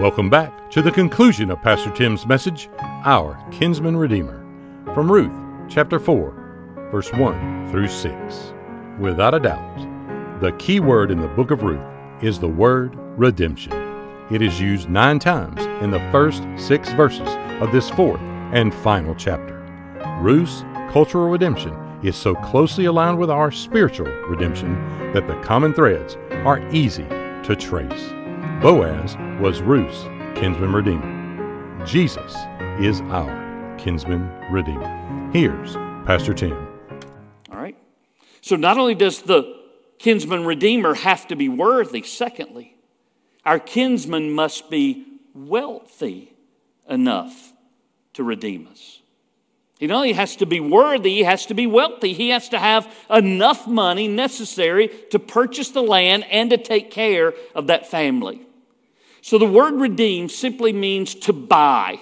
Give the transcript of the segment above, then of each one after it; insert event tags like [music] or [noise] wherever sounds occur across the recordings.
Welcome back to the conclusion of Pastor Tim's message, Our Kinsman Redeemer, from Ruth chapter 4, verse 1 through 6. Without a doubt, the key word in the book of Ruth is the word redemption. It is used nine times in the first six verses of this fourth and final chapter. Ruth's cultural redemption is so closely aligned with our spiritual redemption that the common threads are easy to trace. Boaz was Ruth's kinsman redeemer. Jesus is our kinsman redeemer. Here's Pastor Tim. All right. So not only does the kinsman redeemer have to be worthy, secondly, our kinsman must be wealthy enough to redeem us. He not only has to be worthy, he has to be wealthy. He has to have enough money necessary to purchase the land and to take care of that family. So the word redeem simply means to buy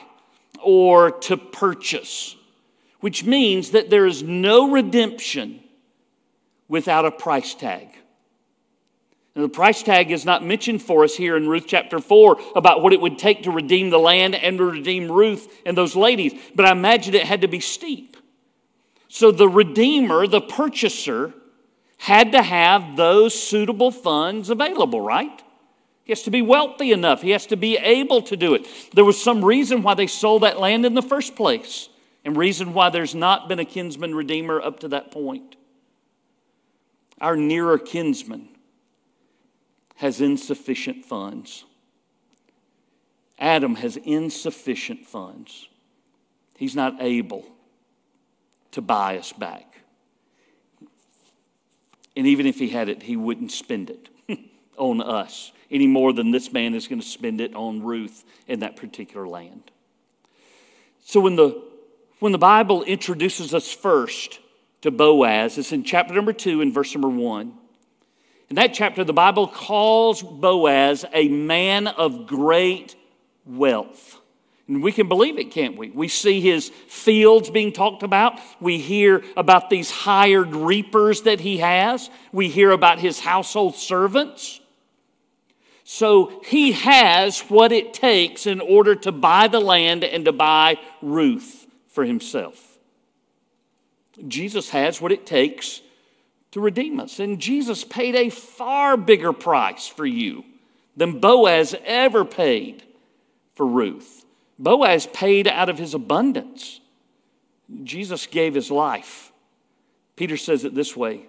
or to purchase, which means that there is no redemption without a price tag. Now, the price tag is not mentioned for us here in Ruth chapter 4 about what it would take to redeem the land and to redeem Ruth and those ladies, but I imagine it had to be steep. So the redeemer, the purchaser, had to have those suitable funds available, right? He has to be wealthy enough. He has to be able to do it. There was some reason why they sold that land in the first place, and reason why there's not been a kinsman redeemer up to that point. Our nearer kinsman has insufficient funds. Adam has insufficient funds. He's not able to buy us back. And even if he had it, he wouldn't spend it [laughs] on us any more than this man is going to spend it on Ruth in that particular land. So when the when the Bible introduces us first to Boaz, it's in chapter number two and verse number one. In that chapter, the Bible calls Boaz a man of great wealth. And we can believe it, can't we? We see his fields being talked about. We hear about these hired reapers that he has. We hear about his household servants. So he has what it takes in order to buy the land and to buy Ruth for himself. Jesus has what it takes to redeem us. And Jesus paid a far bigger price for you than Boaz ever paid for Ruth. Boaz paid out of his abundance. Jesus gave his life. Peter says it this way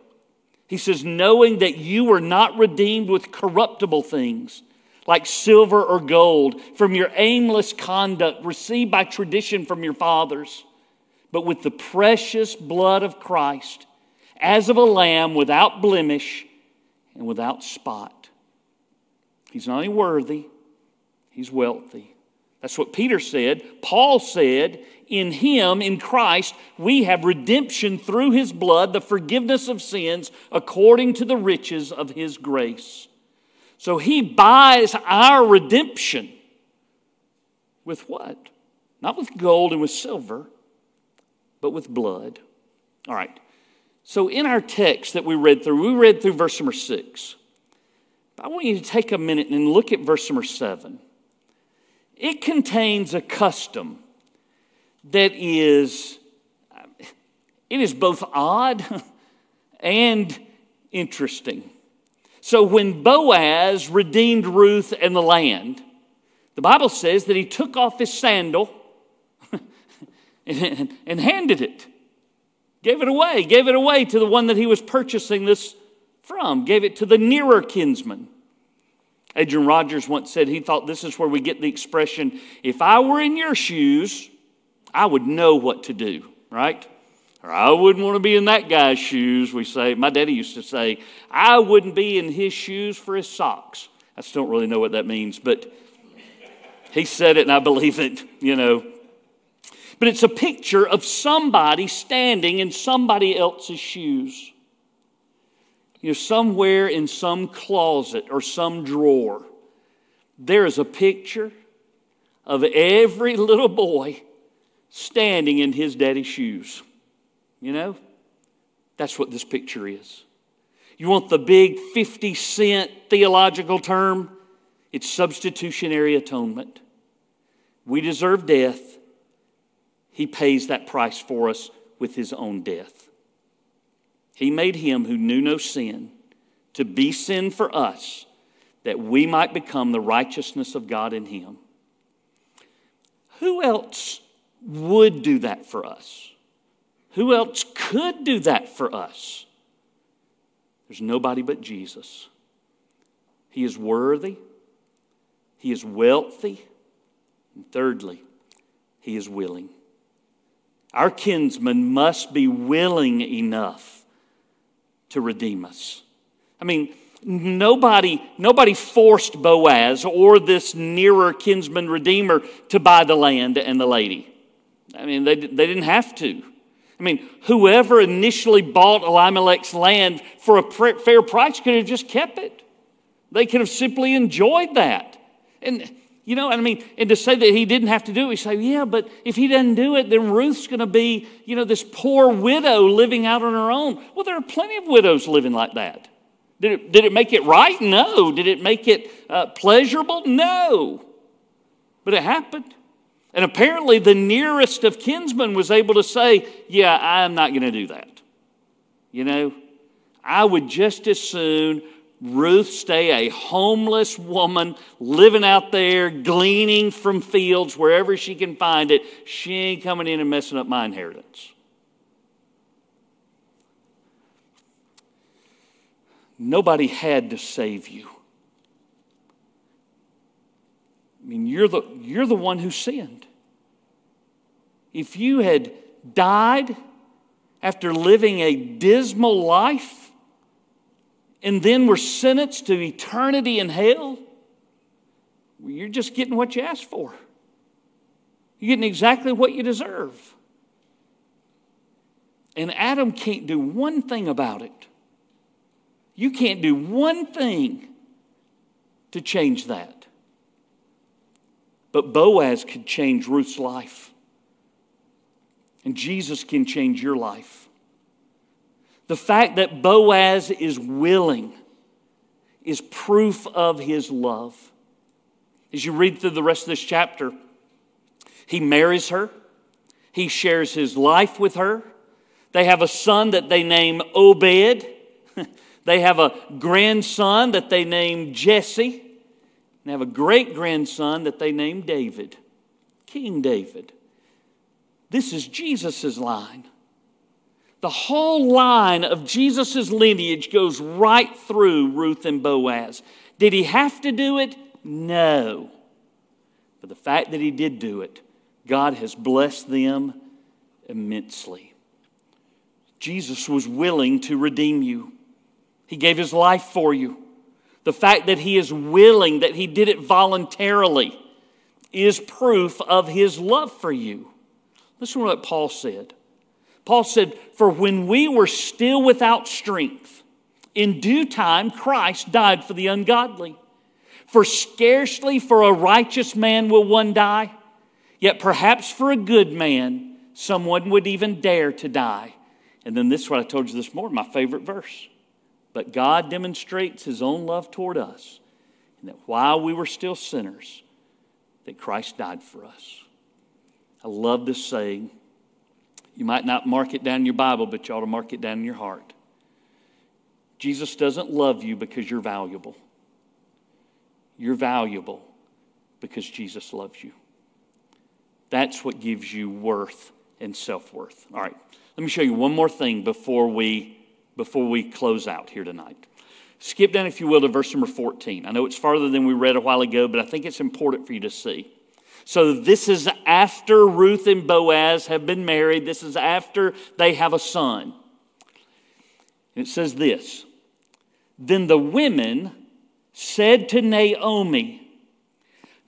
he says, knowing that you were not redeemed with corruptible things like silver or gold from your aimless conduct received by tradition from your fathers, but with the precious blood of Christ, as of a lamb without blemish and without spot. He's not only worthy, he's wealthy. That's what Peter said. Paul said, In him, in Christ, we have redemption through his blood, the forgiveness of sins, according to the riches of his grace. So he buys our redemption with what? Not with gold and with silver, but with blood. All right. So in our text that we read through, we read through verse number six. I want you to take a minute and look at verse number seven it contains a custom that is it is both odd [laughs] and interesting. So when Boaz redeemed Ruth and the land, the Bible says that he took off his sandal [laughs] and, and handed it, gave it away, gave it away to the one that he was purchasing this from, gave it to the nearer kinsman. Adrian Rogers once said he thought this is where we get the expression if I were in your shoes, I would know what to do, right? Or I wouldn't want to be in that guy's shoes, we say. My daddy used to say, I wouldn't be in his shoes for his socks. I still don't really know what that means, but he said it and I believe it, you know. But it's a picture of somebody standing in somebody else's shoes you know, somewhere in some closet or some drawer, there is a picture of every little boy standing in his daddy's shoes. You know? That's what this picture is. You want the big 50 cent theological term? It's substitutionary atonement. We deserve death. He pays that price for us with his own death. He made him who knew no sin to be sin for us that we might become the righteousness of God in him. Who else would do that for us? Who else could do that for us? There's nobody but Jesus. He is worthy, He is wealthy, and thirdly, He is willing. Our kinsman must be willing enough to redeem us. I mean, nobody, nobody forced Boaz or this nearer kinsman redeemer to buy the land and the lady. I mean, they, they didn't have to. I mean, whoever initially bought Elimelech's land for a fair price could have just kept it. They could have simply enjoyed that. And, you know, I mean, and to say that he didn't have to do it, we say, yeah, but if he doesn't do it, then Ruth's going to be, you know, this poor widow living out on her own. Well, there are plenty of widows living like that. Did it, did it make it right? No. Did it make it uh, pleasurable? No. But it happened. And apparently, the nearest of kinsmen was able to say, Yeah, I'm not going to do that. You know, I would just as soon Ruth stay a homeless woman living out there, gleaning from fields wherever she can find it. She ain't coming in and messing up my inheritance. Nobody had to save you. I mean, you're the, you're the one who sinned. If you had died after living a dismal life and then were sentenced to eternity in hell, well, you're just getting what you asked for. You're getting exactly what you deserve. And Adam can't do one thing about it. You can't do one thing to change that. But Boaz could change Ruth's life. And Jesus can change your life. The fact that Boaz is willing is proof of his love. As you read through the rest of this chapter, he marries her, he shares his life with her. They have a son that they name Obed. [laughs] they have a grandson that they name Jesse. They have a great grandson that they named David, King David. This is Jesus' line. The whole line of Jesus' lineage goes right through Ruth and Boaz. Did he have to do it? No. But the fact that he did do it, God has blessed them immensely. Jesus was willing to redeem you, he gave his life for you. The fact that he is willing, that he did it voluntarily, is proof of his love for you. Listen to what Paul said. Paul said, For when we were still without strength, in due time Christ died for the ungodly. For scarcely for a righteous man will one die, yet perhaps for a good man someone would even dare to die. And then this is what I told you this morning, my favorite verse. But God demonstrates his own love toward us, and that while we were still sinners, that Christ died for us. I love this saying. You might not mark it down in your Bible, but you ought to mark it down in your heart. Jesus doesn't love you because you're valuable. You're valuable because Jesus loves you. That's what gives you worth and self worth. All right, let me show you one more thing before we before we close out here tonight. Skip down, if you will, to verse number 14. I know it's farther than we read a while ago, but I think it's important for you to see. So, this is after Ruth and Boaz have been married. This is after they have a son. And It says this Then the women said to Naomi,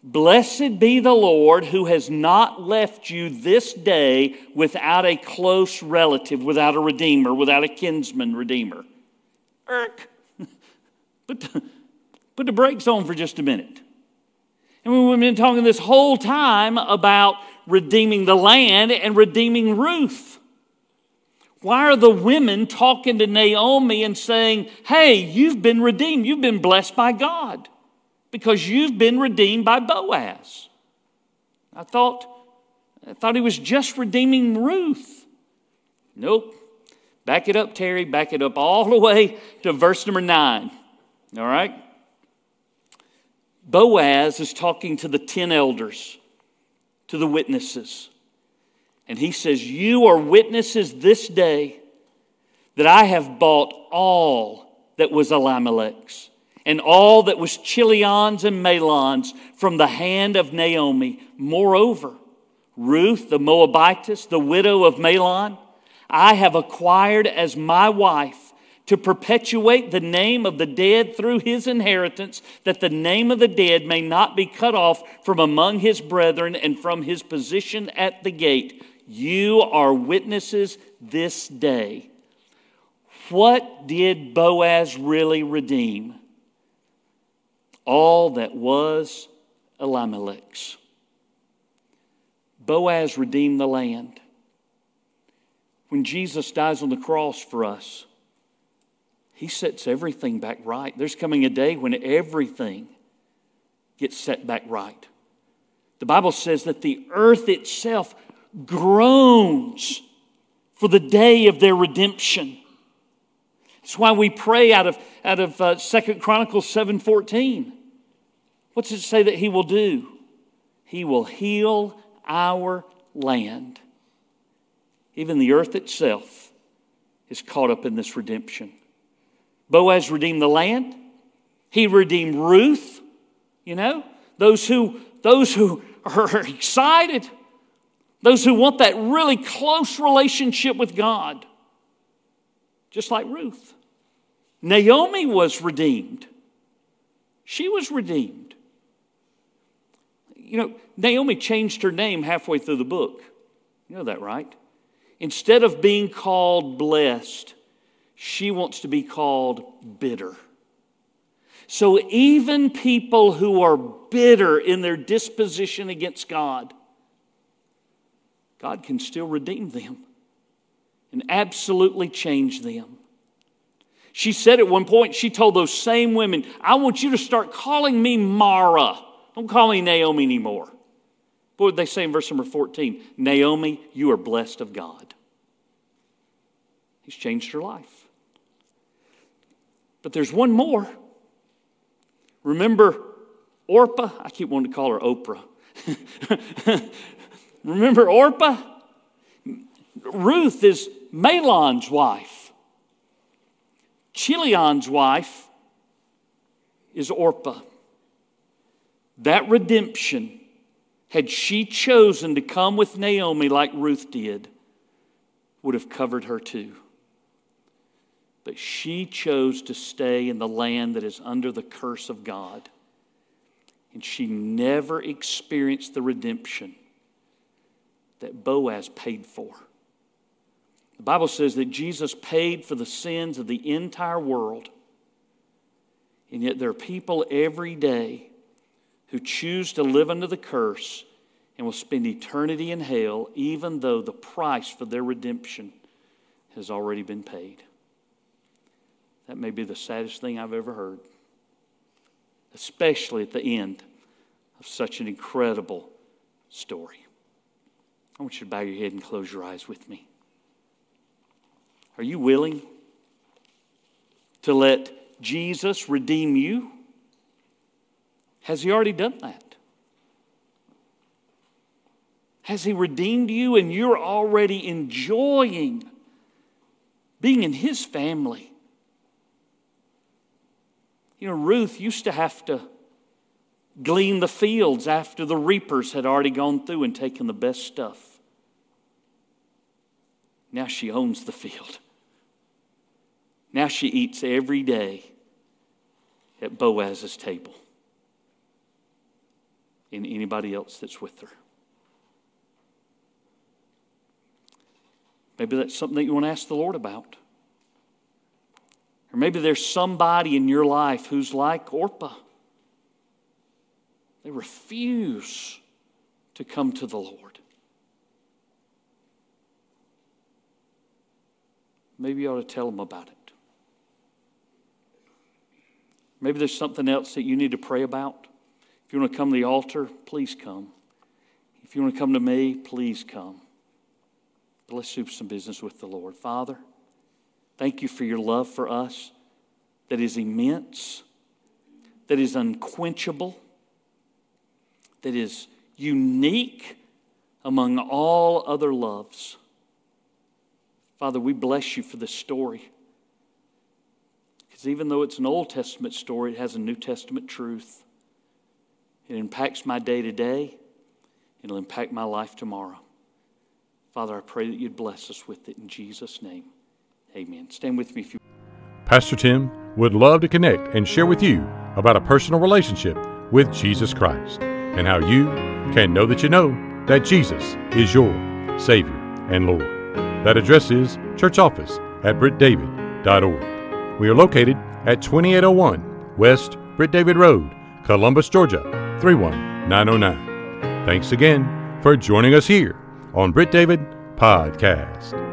Blessed be the Lord who has not left you this day without a close relative, without a redeemer, without a kinsman redeemer. Irk. [laughs] Put the, put the brakes on for just a minute. And we've been talking this whole time about redeeming the land and redeeming Ruth. Why are the women talking to Naomi and saying, Hey, you've been redeemed, you've been blessed by God? Because you've been redeemed by Boaz. I thought, I thought he was just redeeming Ruth. Nope. Back it up, Terry. Back it up all the way to verse number nine. All right? Boaz is talking to the 10 elders, to the witnesses. And he says, You are witnesses this day that I have bought all that was Elimelech's and all that was Chilion's and Mahlon's from the hand of Naomi. Moreover, Ruth, the Moabitess, the widow of Mahlon, I have acquired as my wife to perpetuate the name of the dead through his inheritance, that the name of the dead may not be cut off from among his brethren and from his position at the gate. You are witnesses this day. What did Boaz really redeem? All that was Elimelech's. Boaz redeemed the land. When Jesus dies on the cross for us, he sets everything back right. There's coming a day when everything gets set back right. The Bible says that the earth itself groans for the day of their redemption. That's why we pray out of, out of uh, 2 Chronicles 7.14. What's it say that he will do? He will heal our land. Even the earth itself is caught up in this redemption. Boaz redeemed the land. He redeemed Ruth, you know, those who, those who are [laughs] excited those who want that really close relationship with God, just like Ruth. Naomi was redeemed. She was redeemed. You know, Naomi changed her name halfway through the book. You know that, right? Instead of being called blessed, she wants to be called bitter. So even people who are bitter in their disposition against God, God can still redeem them and absolutely change them. She said at one point, she told those same women, I want you to start calling me Mara. Don't call me Naomi anymore. What would they say in verse number 14? Naomi, you are blessed of God. He's changed her life. But there's one more. Remember Orpah? I keep wanting to call her Oprah. [laughs] Remember Orpah? Ruth is Mahlon's wife. Chilion's wife is Orpah. That redemption, had she chosen to come with Naomi like Ruth did, would have covered her too. But she chose to stay in the land that is under the curse of God. And she never experienced the redemption that Boaz paid for. The Bible says that Jesus paid for the sins of the entire world. And yet there are people every day who choose to live under the curse and will spend eternity in hell, even though the price for their redemption has already been paid. That may be the saddest thing I've ever heard, especially at the end of such an incredible story. I want you to bow your head and close your eyes with me. Are you willing to let Jesus redeem you? Has He already done that? Has He redeemed you and you're already enjoying being in His family? You know, Ruth used to have to glean the fields after the reapers had already gone through and taken the best stuff. Now she owns the field. Now she eats every day at Boaz's table. Anybody else that's with her. Maybe that's something that you want to ask the Lord about. Or maybe there's somebody in your life who's like Orpah. They refuse to come to the Lord. Maybe you ought to tell them about it. Maybe there's something else that you need to pray about. You want to come to the altar, please come. If you want to come to me, please come. But let's do some business with the Lord. Father, thank you for your love for us that is immense, that is unquenchable, that is unique among all other loves. Father, we bless you for this story. Because even though it's an Old Testament story, it has a New Testament truth. It impacts my day to day, it'll impact my life tomorrow. Father, I pray that you'd bless us with it in Jesus' name. Amen. Stand with me if you Pastor Tim would love to connect and share with you about a personal relationship with Jesus Christ and how you can know that you know that Jesus is your Savior and Lord. That address is church office at brittdavid.org. We are located at 2801 West Britt David Road, Columbus, Georgia 31909. Thanks again for joining us here on Britt David Podcast.